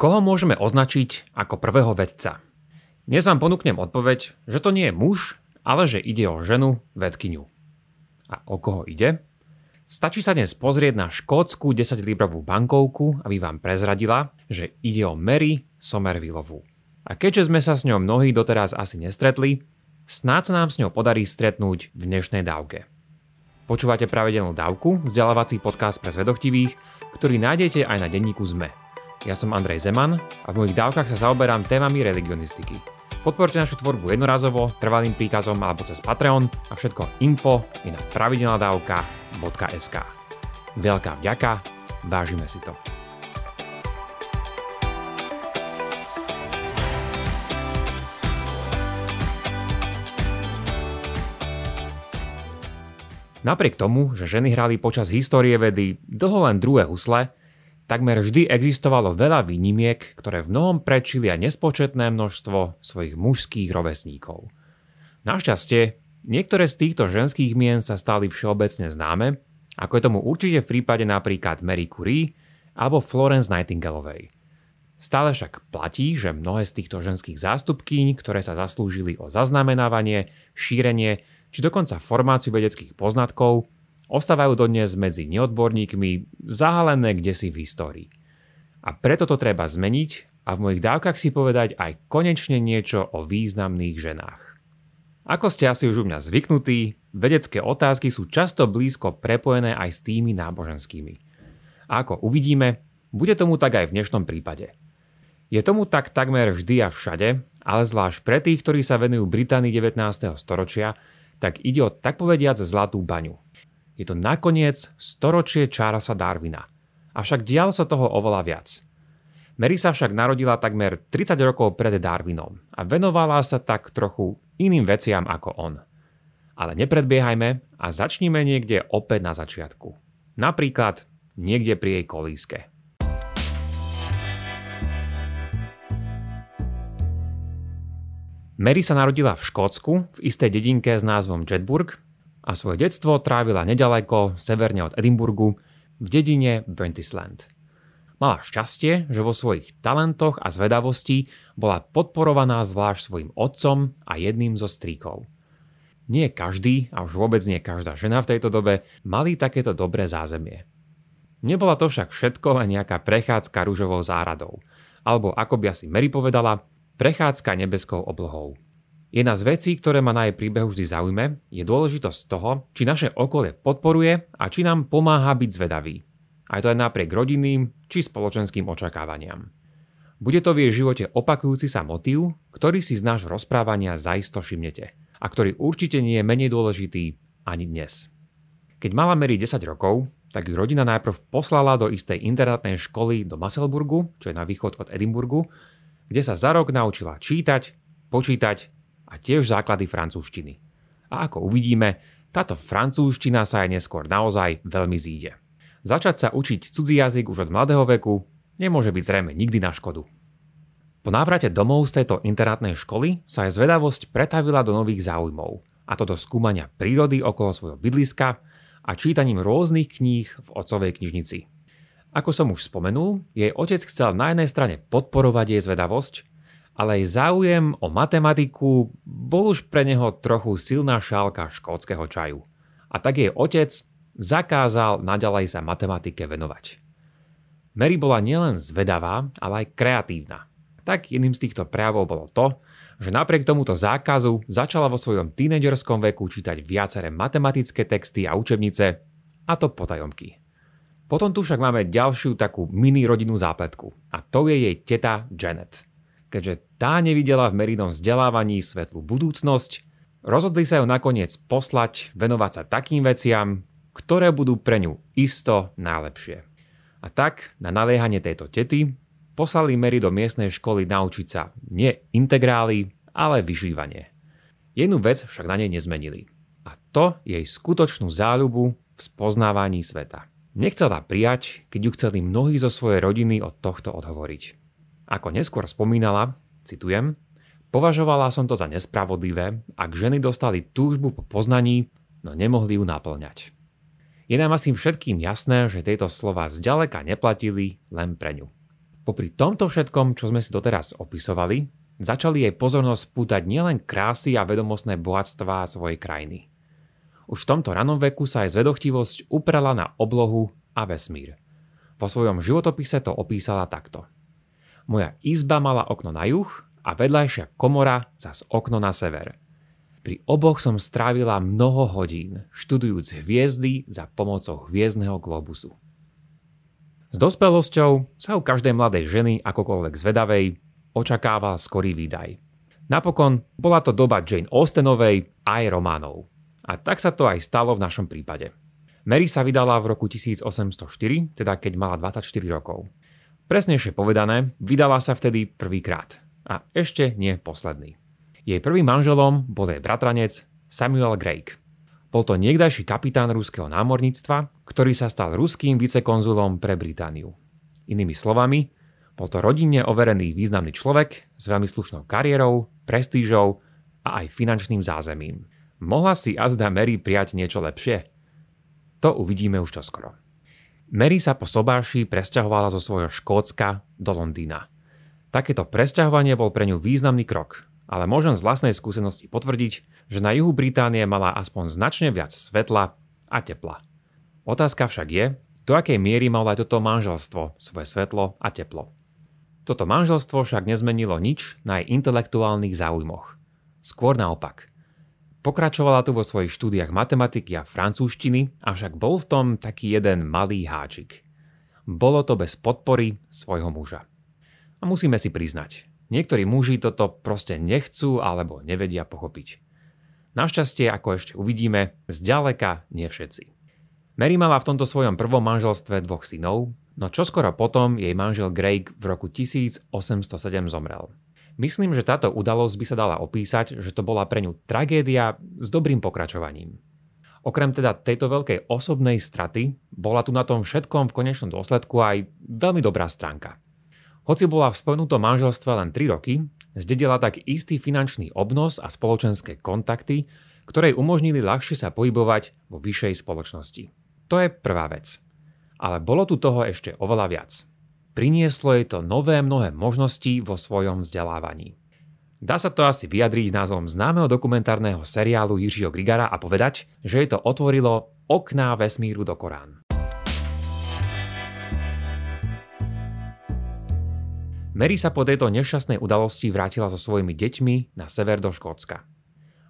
Koho môžeme označiť ako prvého vedca? Dnes vám ponúknem odpoveď, že to nie je muž, ale že ide o ženu vedkyňu. A o koho ide? Stačí sa dnes pozrieť na škótsku 10-librovú bankovku, aby vám prezradila, že ide o Mary Somervillovú. A keďže sme sa s ňou mnohí doteraz asi nestretli, snáď sa nám s ňou podarí stretnúť v dnešnej dávke. Počúvate pravidelnú dávku, vzdelávací podcast pre zvedochtivých, ktorý nájdete aj na denníku ZME. Ja som Andrej Zeman a v mojich dávkach sa zaoberám témami religionistiky. Podporte našu tvorbu jednorazovo, trvalým príkazom alebo cez Patreon a všetko info je na pravidelnadavka.sk. Veľká vďaka, vážime si to. Napriek tomu, že ženy hrali počas histórie vedy dlho len druhé husle, Takmer vždy existovalo veľa výnimiek, ktoré v mnohom prečili aj nespočetné množstvo svojich mužských rovesníkov. Našťastie, niektoré z týchto ženských mien sa stali všeobecne známe, ako je tomu určite v prípade napríklad Mary Curie alebo Florence Nightingaleovej. Stále však platí, že mnohé z týchto ženských zástupkyň, ktoré sa zaslúžili o zaznamenávanie, šírenie či dokonca formáciu vedeckých poznatkov, ostávajú dodnes medzi neodborníkmi zahalené kde si v histórii. A preto to treba zmeniť a v mojich dávkach si povedať aj konečne niečo o významných ženách. Ako ste asi už u mňa zvyknutí, vedecké otázky sú často blízko prepojené aj s tými náboženskými. A ako uvidíme, bude tomu tak aj v dnešnom prípade. Je tomu tak takmer vždy a všade, ale zvlášť pre tých, ktorí sa venujú Británii 19. storočia, tak ide o tak povediac zlatú baňu. Je to nakoniec storočie Charlesa Darwina. Avšak dialo sa toho oveľa viac. Mary sa však narodila takmer 30 rokov pred Darwinom a venovala sa tak trochu iným veciam ako on. Ale nepredbiehajme a začnime niekde opäť na začiatku. Napríklad niekde pri jej kolíske. Mary sa narodila v Škótsku v istej dedinke s názvom Jetburg a svoje detstvo trávila nedaleko, severne od Edimburgu, v dedine Brentisland. Mala šťastie, že vo svojich talentoch a zvedavosti bola podporovaná zvlášť svojim otcom a jedným zo stríkov. Nie každý, a už vôbec nie každá žena v tejto dobe, mali takéto dobré zázemie. Nebola to však všetko len nejaká prechádzka rúžovou záradou, alebo ako by asi Mary povedala, prechádzka nebeskou oblohou. Jedna z vecí, ktoré ma na jej príbehu vždy zaujme, je dôležitosť toho, či naše okolie podporuje a či nám pomáha byť zvedavý. Aj to aj napriek rodinným či spoločenským očakávaniam. Bude to v jej živote opakujúci sa motív, ktorý si z nášho rozprávania zaisto všimnete a ktorý určite nie je menej dôležitý ani dnes. Keď mala Mary 10 rokov, tak ju rodina najprv poslala do istej internátnej školy do Masselburgu, čo je na východ od Edimburgu, kde sa za rok naučila čítať, počítať a tiež základy francúzštiny. A ako uvidíme, táto francúzština sa aj neskôr naozaj veľmi zíde. Začať sa učiť cudzí jazyk už od mladého veku nemôže byť zrejme nikdy na škodu. Po návrate domov z tejto internátnej školy sa aj zvedavosť pretavila do nových záujmov, a to do skúmania prírody okolo svojho bydliska a čítaním rôznych kníh v otcovej knižnici. Ako som už spomenul, jej otec chcel na jednej strane podporovať jej zvedavosť ale aj záujem o matematiku bol už pre neho trochu silná šálka škótskeho čaju. A tak jej otec zakázal naďalej sa matematike venovať. Mary bola nielen zvedavá, ale aj kreatívna. Tak jedným z týchto prejavov bolo to, že napriek tomuto zákazu začala vo svojom tínedžerskom veku čítať viaceré matematické texty a učebnice, a to potajomky. Potom tu však máme ďalšiu takú mini rodinnú zápletku a to je jej teta Janet – keďže tá nevidela v Merinom vzdelávaní svetlú budúcnosť, rozhodli sa ju nakoniec poslať venovať sa takým veciam, ktoré budú pre ňu isto najlepšie. A tak, na naliehanie tejto tety, poslali Mary do miestnej školy naučiť sa nie integrály, ale vyžívanie. Jednu vec však na nej nezmenili. A to jej skutočnú záľubu v spoznávaní sveta. Nechcela prijať, keď ju chceli mnohí zo svojej rodiny od tohto odhovoriť. Ako neskôr spomínala, citujem, považovala som to za nespravodlivé, ak ženy dostali túžbu po poznaní, no nemohli ju naplňať. Je nám asi všetkým jasné, že tieto slova zďaleka neplatili len pre ňu. Popri tomto všetkom, čo sme si doteraz opisovali, začali jej pozornosť pútať nielen krásy a vedomostné bohatstva svojej krajiny. Už v tomto ranom veku sa aj zvedochtivosť uprala na oblohu a vesmír. Vo svojom životopise to opísala takto. Moja izba mala okno na juh a vedľajšia komora zas okno na sever. Pri oboch som strávila mnoho hodín, študujúc hviezdy za pomocou hviezdneho globusu. S dospelosťou sa u každej mladej ženy, akokoľvek zvedavej, očakával skorý výdaj. Napokon bola to doba Jane Austenovej aj románov. A tak sa to aj stalo v našom prípade. Mary sa vydala v roku 1804, teda keď mala 24 rokov. Presnejšie povedané, vydala sa vtedy prvýkrát. A ešte nie posledný. Jej prvým manželom bol jej bratranec Samuel Drake. Bol to niekdajší kapitán ruského námorníctva, ktorý sa stal ruským vicekonzulom pre Britániu. Inými slovami, bol to rodinne overený významný človek s veľmi slušnou kariérou, prestížou a aj finančným zázemím. Mohla si azda Mary prijať niečo lepšie? To uvidíme už čoskoro. Mary sa po sobáši presťahovala zo svojho Škótska do Londýna. Takéto presťahovanie bol pre ňu významný krok, ale môžem z vlastnej skúsenosti potvrdiť, že na juhu Británie mala aspoň značne viac svetla a tepla. Otázka však je, do akej miery malo aj toto manželstvo svoje svetlo a teplo. Toto manželstvo však nezmenilo nič na jej intelektuálnych záujmoch. Skôr naopak. Pokračovala tu vo svojich štúdiách matematiky a francúzštiny, avšak bol v tom taký jeden malý háčik. Bolo to bez podpory svojho muža. A musíme si priznať, Niektorí muži toto proste nechcú alebo nevedia pochopiť. Našťastie, ako ešte uvidíme, zďaleka nie všetci. Mary mala v tomto svojom prvom manželstve dvoch synov, no čoskoro potom jej manžel Greg v roku 1807 zomrel. Myslím, že táto udalosť by sa dala opísať, že to bola pre ňu tragédia s dobrým pokračovaním. Okrem teda tejto veľkej osobnej straty, bola tu na tom všetkom v konečnom dôsledku aj veľmi dobrá stránka – hoci bola v spomenutom manželstve len 3 roky, zdedila tak istý finančný obnos a spoločenské kontakty, ktoré umožnili ľahšie sa pohybovať vo vyššej spoločnosti. To je prvá vec. Ale bolo tu toho ešte oveľa viac. Prinieslo jej to nové mnohé možnosti vo svojom vzdelávaní. Dá sa to asi vyjadriť názvom známeho dokumentárneho seriálu Jiřího Grigara a povedať, že jej to otvorilo okná vesmíru do Korán. Mary sa po tejto nešťastnej udalosti vrátila so svojimi deťmi na sever do Škótska.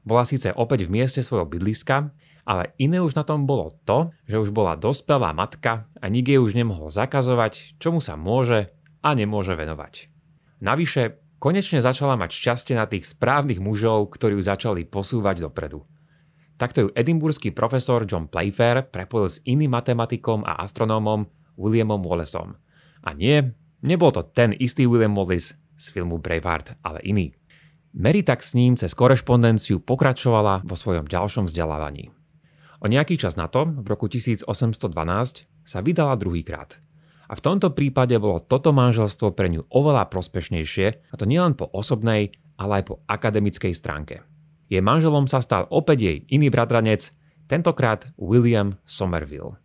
Bola síce opäť v mieste svojho bydliska, ale iné už na tom bolo to, že už bola dospelá matka a nik jej už nemohol zakazovať, čomu sa môže a nemôže venovať. Navyše, konečne začala mať šťastie na tých správnych mužov, ktorí ju začali posúvať dopredu. Takto ju edimburský profesor John Playfair prepojil s iným matematikom a astronómom Williamom Wallaceom. A nie, Nebol to ten istý William Wallace z filmu Braveheart, ale iný. Mary tak s ním cez korešpondenciu pokračovala vo svojom ďalšom vzdelávaní. O nejaký čas na to, v roku 1812, sa vydala druhýkrát. A v tomto prípade bolo toto manželstvo pre ňu oveľa prospešnejšie, a to nielen po osobnej, ale aj po akademickej stránke. Jej manželom sa stal opäť jej iný bratranec, tentokrát William Somerville.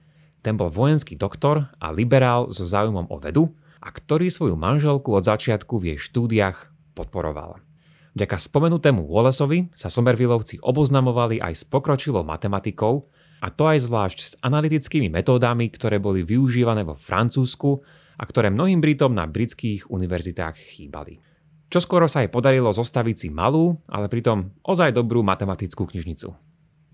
Ten bol vojenský doktor a liberál so záujmom o vedu a ktorý svoju manželku od začiatku v jej štúdiách podporoval. Vďaka spomenutému Wallaceovi sa Somervillovci oboznamovali aj s pokročilou matematikou, a to aj zvlášť s analytickými metódami, ktoré boli využívané vo Francúzsku a ktoré mnohým Britom na britských univerzitách chýbali. Čoskoro sa jej podarilo zostaviť si malú, ale pritom ozaj dobrú matematickú knižnicu.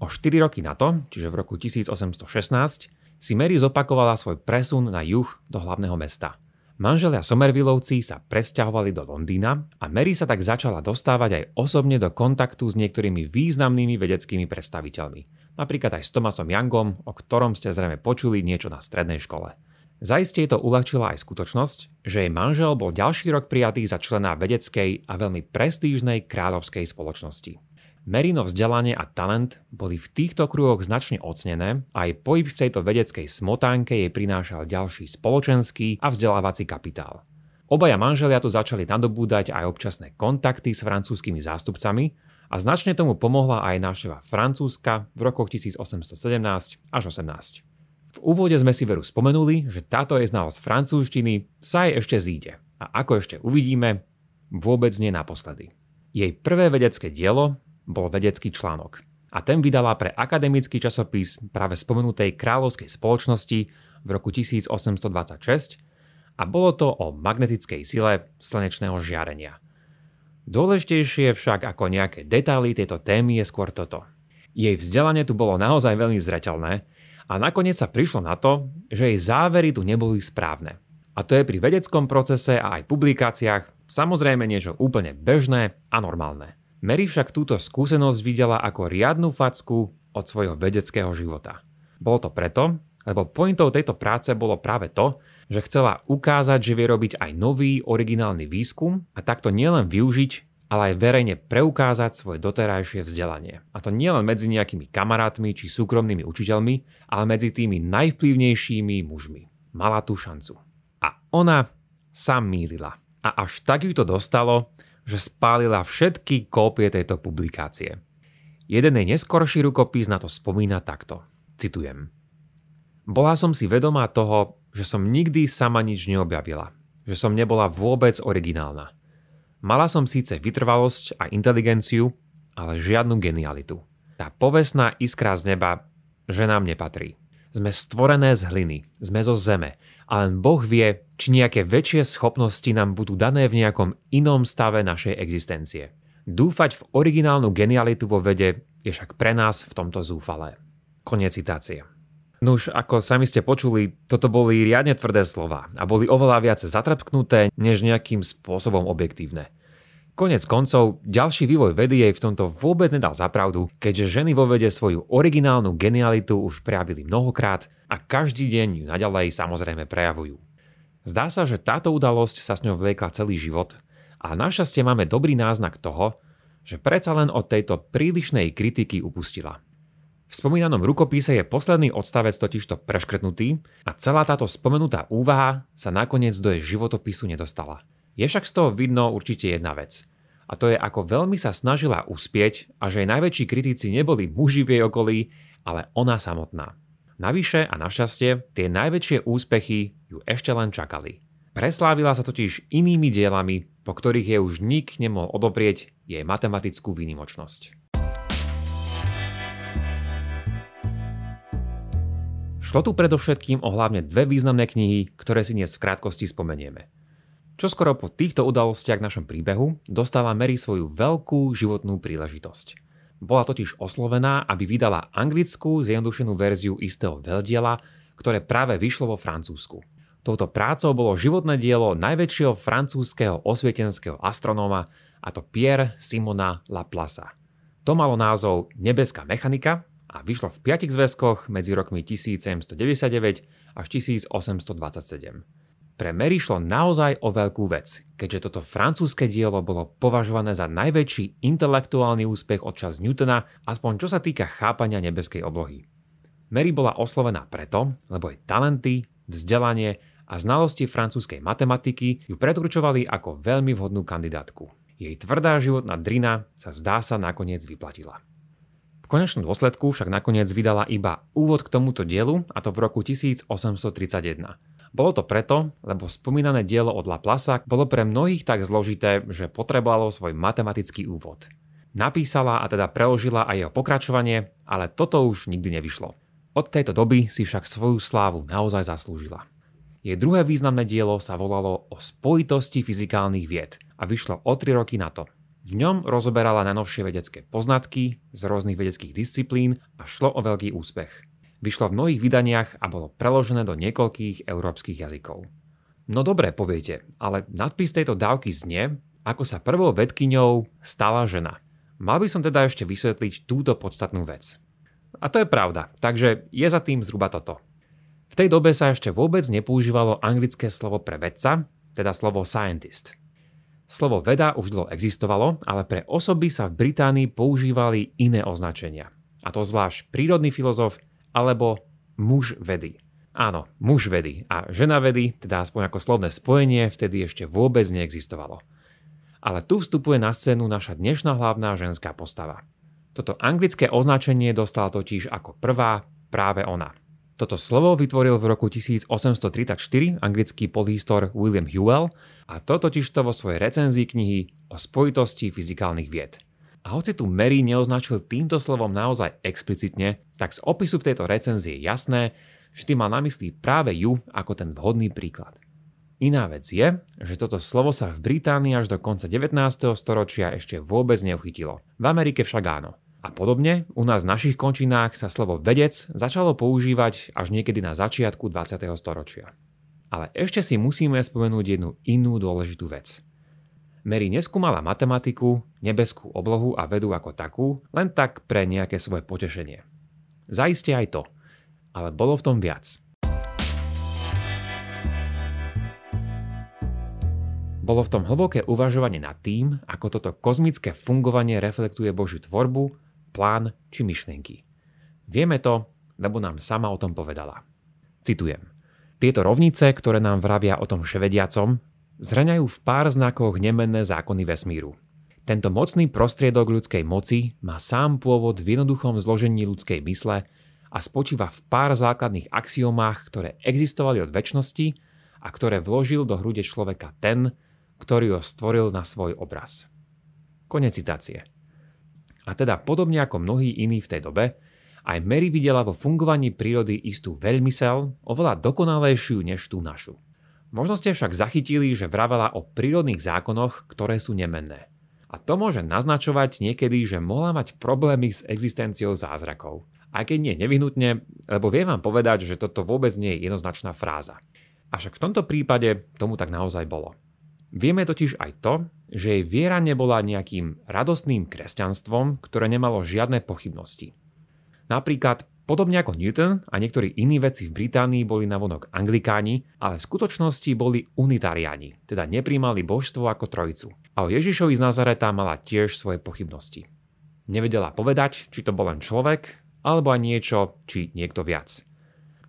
O 4 roky na to, čiže v roku 1816, si Mary zopakovala svoj presun na juh do hlavného mesta – Manželia Somervillovci sa presťahovali do Londýna a Mary sa tak začala dostávať aj osobne do kontaktu s niektorými významnými vedeckými predstaviteľmi. Napríklad aj s Thomasom Youngom, o ktorom ste zrejme počuli niečo na strednej škole. Zaistie to uľahčila aj skutočnosť, že jej manžel bol ďalší rok prijatý za člena vedeckej a veľmi prestížnej kráľovskej spoločnosti. Merino vzdelanie a talent boli v týchto kruhoch značne ocnené a aj pohyb v tejto vedeckej smotánke jej prinášal ďalší spoločenský a vzdelávací kapitál. Obaja manželia tu začali nadobúdať aj občasné kontakty s francúzskými zástupcami a značne tomu pomohla aj návšteva Francúzska v rokoch 1817 až 18. V úvode sme si veru spomenuli, že táto je znalosť francúzštiny sa jej ešte zíde. A ako ešte uvidíme, vôbec nie naposledy. Jej prvé vedecké dielo bol vedecký článok a ten vydala pre akademický časopis práve spomenutej kráľovskej spoločnosti v roku 1826 a bolo to o magnetickej sile slnečného žiarenia. Dôležitejšie však ako nejaké detaily tejto témy je skôr toto. Jej vzdelanie tu bolo naozaj veľmi zreteľné a nakoniec sa prišlo na to, že jej závery tu neboli správne. A to je pri vedeckom procese a aj publikáciách samozrejme niečo úplne bežné a normálne. Mary však túto skúsenosť videla ako riadnu facku od svojho vedeckého života. Bolo to preto, lebo pointou tejto práce bolo práve to, že chcela ukázať, že vie robiť aj nový, originálny výskum a takto nielen využiť, ale aj verejne preukázať svoje doterajšie vzdelanie. A to nielen medzi nejakými kamarátmi či súkromnými učiteľmi, ale medzi tými najvplyvnejšími mužmi. Mala tú šancu. A ona sa mýlila. A až tak ju to dostalo, že spálila všetky kópie tejto publikácie. Jeden jej neskorší rukopis na to spomína takto. Citujem. Bola som si vedomá toho, že som nikdy sama nič neobjavila. Že som nebola vôbec originálna. Mala som síce vytrvalosť a inteligenciu, ale žiadnu genialitu. Tá povestná iskra z neba, že nám nepatrí. Sme stvorené z hliny, sme zo zeme a len Boh vie, či nejaké väčšie schopnosti nám budú dané v nejakom inom stave našej existencie. Dúfať v originálnu genialitu vo vede je však pre nás v tomto zúfalé. Konec citácie. No už ako sami ste počuli, toto boli riadne tvrdé slova a boli oveľa viac zatrpknuté, než nejakým spôsobom objektívne. Konec koncov, ďalší vývoj vedy jej v tomto vôbec nedal zapravdu, keďže ženy vo vede svoju originálnu genialitu už prejavili mnohokrát a každý deň ju naďalej samozrejme prejavujú. Zdá sa, že táto udalosť sa s ňou vliekla celý život a našťastie máme dobrý náznak toho, že predsa len od tejto prílišnej kritiky upustila. V spomínanom rukopise je posledný odstavec totižto preškrtnutý a celá táto spomenutá úvaha sa nakoniec do jej životopisu nedostala. Je však z toho vidno určite jedna vec. A to je, ako veľmi sa snažila uspieť a že jej najväčší kritici neboli muži v jej okolí, ale ona samotná. Navyše a našťastie tie najväčšie úspechy ju ešte len čakali. Preslávila sa totiž inými dielami, po ktorých jej už nik nemohol odoprieť jej matematickú výnimočnosť. Šlo tu predovšetkým o hlavne dve významné knihy, ktoré si dnes v krátkosti spomenieme – Čoskoro po týchto udalostiach v našom príbehu dostala Mary svoju veľkú životnú príležitosť. Bola totiž oslovená, aby vydala anglickú zjednodušenú verziu istého veľdiela, ktoré práve vyšlo vo Francúzsku. Touto prácou bolo životné dielo najväčšieho francúzského osvietenského astronóma, a to Pierre Simona Laplace. To malo názov Nebeská mechanika a vyšlo v piatich zväzkoch medzi rokmi 1799 až 1827. Pre Mary šlo naozaj o veľkú vec, keďže toto francúzske dielo bolo považované za najväčší intelektuálny úspech od čas Newtona, aspoň čo sa týka chápania nebeskej oblohy. Mary bola oslovená preto, lebo jej talenty, vzdelanie a znalosti francúzskej matematiky ju predurčovali ako veľmi vhodnú kandidátku. Jej tvrdá životná drina sa zdá sa nakoniec vyplatila. V konečnom dôsledku však nakoniec vydala iba úvod k tomuto dielu, a to v roku 1831. Bolo to preto, lebo spomínané dielo od Laplace bolo pre mnohých tak zložité, že potrebovalo svoj matematický úvod. Napísala a teda preložila aj jeho pokračovanie, ale toto už nikdy nevyšlo. Od tejto doby si však svoju slávu naozaj zaslúžila. Jej druhé významné dielo sa volalo o spojitosti fyzikálnych vied a vyšlo o 3 roky na to. V ňom rozoberala najnovšie vedecké poznatky z rôznych vedeckých disciplín a šlo o veľký úspech. Vyšlo v mnohých vydaniach a bolo preložené do niekoľkých európskych jazykov. No dobre, poviete, ale nadpis tejto dávky znie, ako sa prvou vedkyňou stala žena. Mal by som teda ešte vysvetliť túto podstatnú vec. A to je pravda, takže je za tým zhruba toto. V tej dobe sa ešte vôbec nepoužívalo anglické slovo pre vedca, teda slovo scientist. Slovo veda už dlho existovalo, ale pre osoby sa v Británii používali iné označenia. A to zvlášť prírodný filozof alebo muž vedy. Áno, muž vedy a žena vedy, teda aspoň ako slovné spojenie, vtedy ešte vôbec neexistovalo. Ale tu vstupuje na scénu naša dnešná hlavná ženská postava. Toto anglické označenie dostala totiž ako prvá práve ona. Toto slovo vytvoril v roku 1834 anglický polhistor William Hewell a to totižto vo svojej recenzii knihy o spojitosti fyzikálnych vied. A hoci tu Mary neoznačil týmto slovom naozaj explicitne, tak z opisu v tejto recenzii je jasné, že ty mal na mysli práve ju ako ten vhodný príklad. Iná vec je, že toto slovo sa v Británii až do konca 19. storočia ešte vôbec neuchytilo. V Amerike však áno. A podobne, u nás v našich končinách sa slovo vedec začalo používať až niekedy na začiatku 20. storočia. Ale ešte si musíme spomenúť jednu inú dôležitú vec. Mary neskúmala matematiku, nebeskú oblohu a vedu ako takú, len tak pre nejaké svoje potešenie. Zaiste aj to, ale bolo v tom viac. Bolo v tom hlboké uvažovanie nad tým, ako toto kozmické fungovanie reflektuje Božiu tvorbu plán či myšlienky. Vieme to, lebo nám sama o tom povedala. Citujem. Tieto rovnice, ktoré nám vravia o tom vševediacom, zraňajú v pár znakoch nemenné zákony vesmíru. Tento mocný prostriedok ľudskej moci má sám pôvod v jednoduchom zložení ľudskej mysle a spočíva v pár základných axiomách, ktoré existovali od väčšnosti a ktoré vložil do hrude človeka ten, ktorý ho stvoril na svoj obraz. Konec citácie. A teda podobne ako mnohí iní v tej dobe, aj Mary videla vo fungovaní prírody istú veľmysel, oveľa dokonalejšiu než tú našu. Možno ste však zachytili, že vravela o prírodných zákonoch, ktoré sú nemenné. A to môže naznačovať niekedy, že mohla mať problémy s existenciou zázrakov. Aj keď nie nevyhnutne, lebo viem vám povedať, že toto vôbec nie je jednoznačná fráza. Avšak v tomto prípade tomu tak naozaj bolo. Vieme totiž aj to, že jej viera nebola nejakým radostným kresťanstvom, ktoré nemalo žiadne pochybnosti. Napríklad Podobne ako Newton a niektorí iní veci v Británii boli navonok anglikáni, ale v skutočnosti boli unitariáni, teda nepríjmali božstvo ako trojicu. A o Ježišovi z Nazareta mala tiež svoje pochybnosti. Nevedela povedať, či to bol len človek, alebo aj niečo, či niekto viac.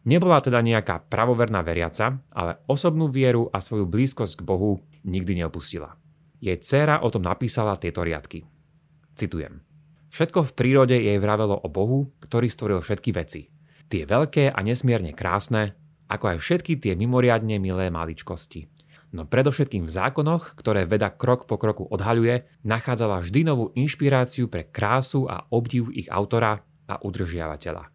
Nebola teda nejaká pravoverná veriaca, ale osobnú vieru a svoju blízkosť k Bohu nikdy neopustila. Jej dcéra o tom napísala tieto riadky. Citujem. Všetko v prírode jej vravelo o Bohu, ktorý stvoril všetky veci. Tie veľké a nesmierne krásne, ako aj všetky tie mimoriadne milé maličkosti. No predovšetkým v zákonoch, ktoré veda krok po kroku odhaľuje, nachádzala vždy novú inšpiráciu pre krásu a obdiv ich autora a udržiavateľa.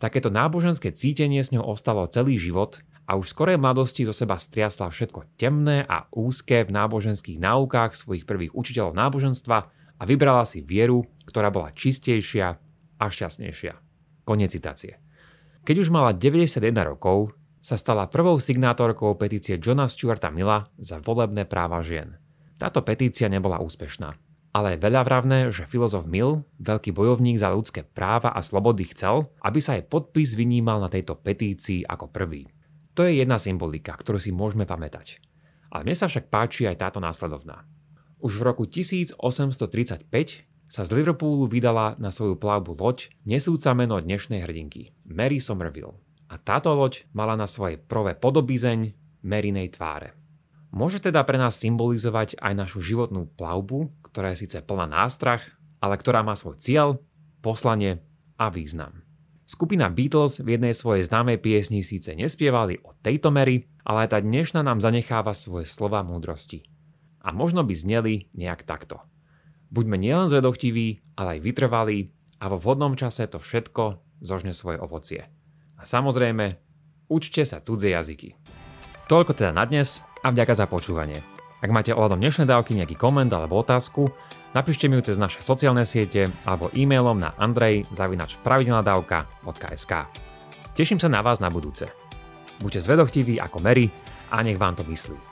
Takéto náboženské cítenie s ňou ostalo celý život a už v skorej mladosti zo seba striasla všetko temné a úzké v náboženských náukách svojich prvých učiteľov náboženstva a vybrala si vieru, ktorá bola čistejšia a šťastnejšia. Konec citácie. Keď už mala 91 rokov, sa stala prvou signátorkou petície Johna Stuarta Milla za volebné práva žien. Táto petícia nebola úspešná ale je vravné, že filozof Mill, veľký bojovník za ľudské práva a slobody chcel, aby sa aj podpis vynímal na tejto petícii ako prvý. To je jedna symbolika, ktorú si môžeme pamätať. Ale mne sa však páči aj táto následovná. Už v roku 1835 sa z Liverpoolu vydala na svoju plavbu loď nesúca meno dnešnej hrdinky, Mary Somerville. A táto loď mala na svojej prvé podobizeň Marinej tváre. Môže teda pre nás symbolizovať aj našu životnú plavbu, ktorá je síce plná nástrach, ale ktorá má svoj cieľ, poslanie a význam. Skupina Beatles v jednej svojej známej piesni síce nespievali o tejto mery, ale aj tá dnešná nám zanecháva svoje slova múdrosti. A možno by zneli nejak takto. Buďme nielen zvedochtiví, ale aj vytrvalí a vo vhodnom čase to všetko zožne svoje ovocie. A samozrejme, učte sa cudzie jazyky. Toľko teda na dnes a vďaka za počúvanie. Ak máte ohľadom dnešnej dávky nejaký koment alebo otázku, napíšte mi ju cez naše sociálne siete alebo e-mailom na andrej.pravidelnadavka.sk Teším sa na vás na budúce. Buďte zvedochtiví ako Mary a nech vám to myslí.